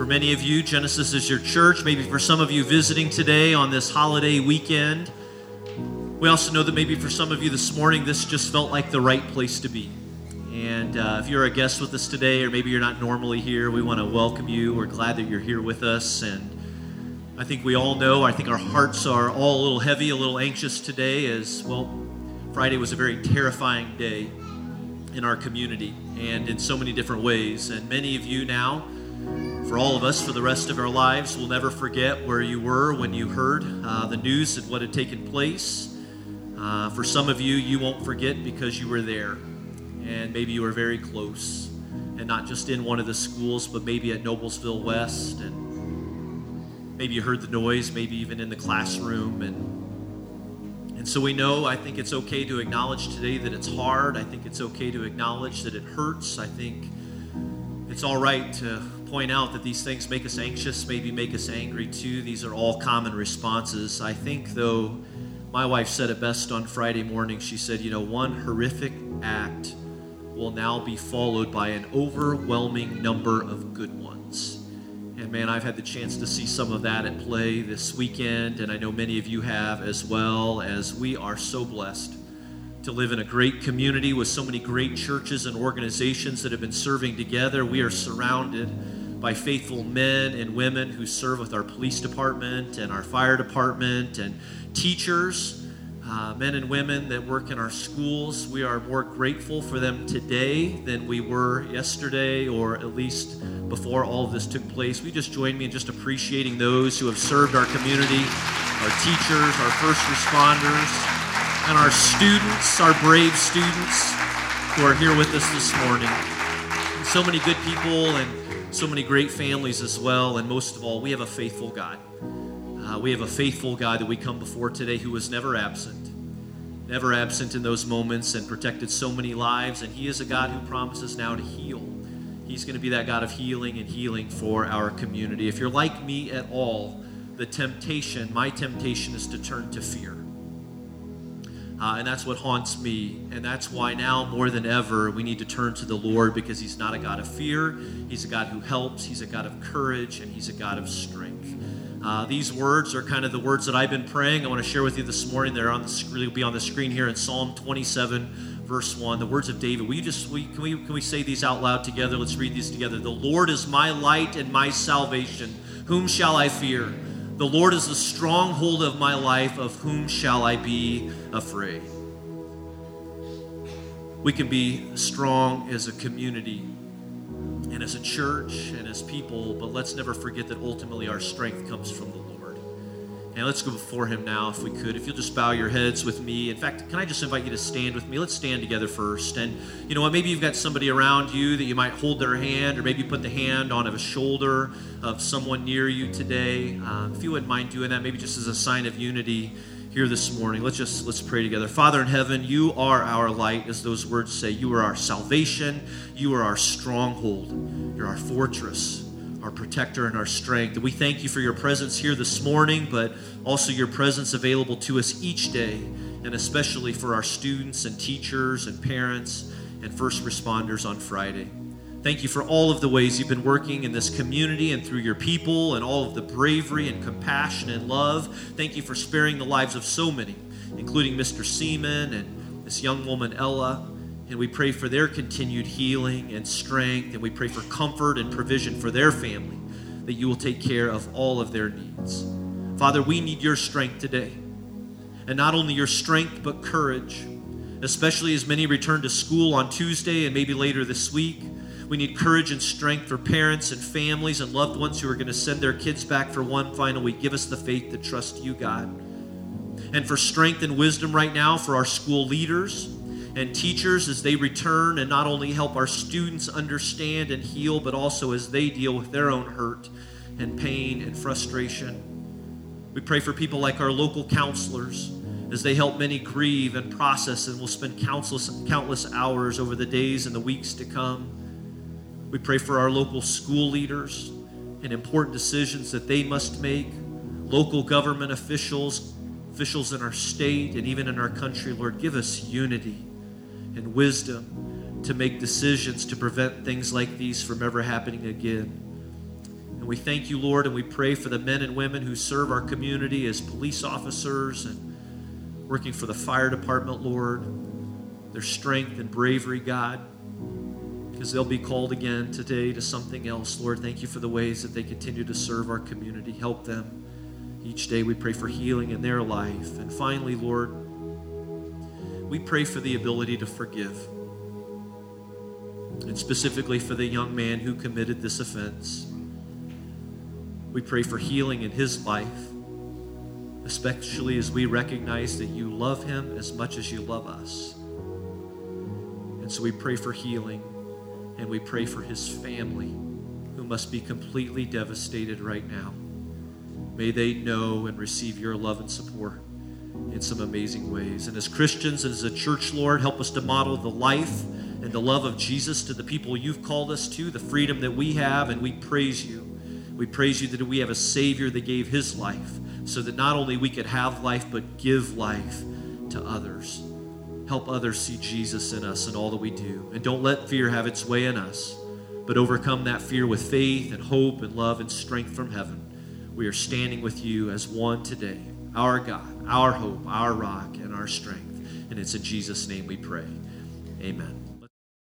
for many of you, Genesis is your church. Maybe for some of you visiting today on this holiday weekend. We also know that maybe for some of you this morning, this just felt like the right place to be. And uh, if you're a guest with us today, or maybe you're not normally here, we want to welcome you. We're glad that you're here with us. And I think we all know, I think our hearts are all a little heavy, a little anxious today, as well, Friday was a very terrifying day in our community and in so many different ways. And many of you now, for all of us, for the rest of our lives, we'll never forget where you were when you heard uh, the news of what had taken place. Uh, for some of you, you won't forget because you were there and maybe you were very close, and not just in one of the schools, but maybe at Noblesville West, and maybe you heard the noise, maybe even in the classroom, and and so we know. I think it's okay to acknowledge today that it's hard. I think it's okay to acknowledge that it hurts. I think it's all right to point out that these things make us anxious, maybe make us angry too. These are all common responses. I think, though, my wife said it best on Friday morning. She said, You know, one horrific act will now be followed by an overwhelming number of good ones. And man, I've had the chance to see some of that at play this weekend, and I know many of you have as well, as we are so blessed to live in a great community with so many great churches and organizations that have been serving together. We are surrounded by faithful men and women who serve with our police department and our fire department and teachers uh, men and women that work in our schools. We are more grateful for them today than we were yesterday, or at least before all of this took place. We just join me in just appreciating those who have served our community, our teachers, our first responders, and our students, our brave students who are here with us this morning. So many good people and so many great families as well, and most of all, we have a faithful God. Uh, we have a faithful God that we come before today who was never absent, never absent in those moments and protected so many lives. And He is a God who promises now to heal. He's going to be that God of healing and healing for our community. If you're like me at all, the temptation, my temptation is to turn to fear. Uh, and that's what haunts me. And that's why now, more than ever, we need to turn to the Lord because He's not a God of fear. He's a God who helps. He's a God of courage. And He's a God of strength. Uh, these words are kind of the words that I've been praying. I want to share with you this morning. They're on the screen, will be on the screen here in Psalm 27, verse 1. The words of David. Will you just we, can we can we say these out loud together? Let's read these together. The Lord is my light and my salvation. Whom shall I fear? The Lord is the stronghold of my life. Of whom shall I be afraid? We can be strong as a community and as a church and as people, but let's never forget that ultimately our strength comes from the Lord. And let's go before Him now, if we could. If you'll just bow your heads with me. In fact, can I just invite you to stand with me? Let's stand together first. And you know what? Maybe you've got somebody around you that you might hold their hand, or maybe put the hand on a shoulder of someone near you today. Uh, if you wouldn't mind doing that, maybe just as a sign of unity here this morning. Let's just let's pray together. Father in heaven, you are our light, as those words say. You are our salvation. You are our stronghold. You're our fortress, our protector, and our strength. And we thank you for your presence here this morning, but also your presence available to us each day, and especially for our students and teachers and parents and first responders on Friday. Thank you for all of the ways you've been working in this community and through your people and all of the bravery and compassion and love. Thank you for sparing the lives of so many, including Mr. Seaman and this young woman, Ella. And we pray for their continued healing and strength. And we pray for comfort and provision for their family, that you will take care of all of their needs. Father, we need your strength today. And not only your strength, but courage, especially as many return to school on Tuesday and maybe later this week. We need courage and strength for parents and families and loved ones who are going to send their kids back for one final week. Give us the faith to trust you, God. And for strength and wisdom right now for our school leaders and teachers as they return and not only help our students understand and heal, but also as they deal with their own hurt and pain and frustration. We pray for people like our local counselors as they help many grieve and process and will spend countless, countless hours over the days and the weeks to come. We pray for our local school leaders and important decisions that they must make, local government officials, officials in our state and even in our country. Lord, give us unity and wisdom to make decisions to prevent things like these from ever happening again. And We thank you, Lord, and we pray for the men and women who serve our community as police officers and working for the fire department, Lord. Their strength and bravery, God, because they'll be called again today to something else. Lord, thank you for the ways that they continue to serve our community. Help them. Each day we pray for healing in their life. And finally, Lord, we pray for the ability to forgive. And specifically for the young man who committed this offense. We pray for healing in his life, especially as we recognize that you love him as much as you love us. And so we pray for healing and we pray for his family who must be completely devastated right now. May they know and receive your love and support in some amazing ways. And as Christians and as a church, Lord, help us to model the life and the love of Jesus to the people you've called us to, the freedom that we have, and we praise you. We praise you that we have a Savior that gave his life so that not only we could have life, but give life to others. Help others see Jesus in us and all that we do. And don't let fear have its way in us, but overcome that fear with faith and hope and love and strength from heaven. We are standing with you as one today, our God, our hope, our rock, and our strength. And it's in Jesus' name we pray. Amen.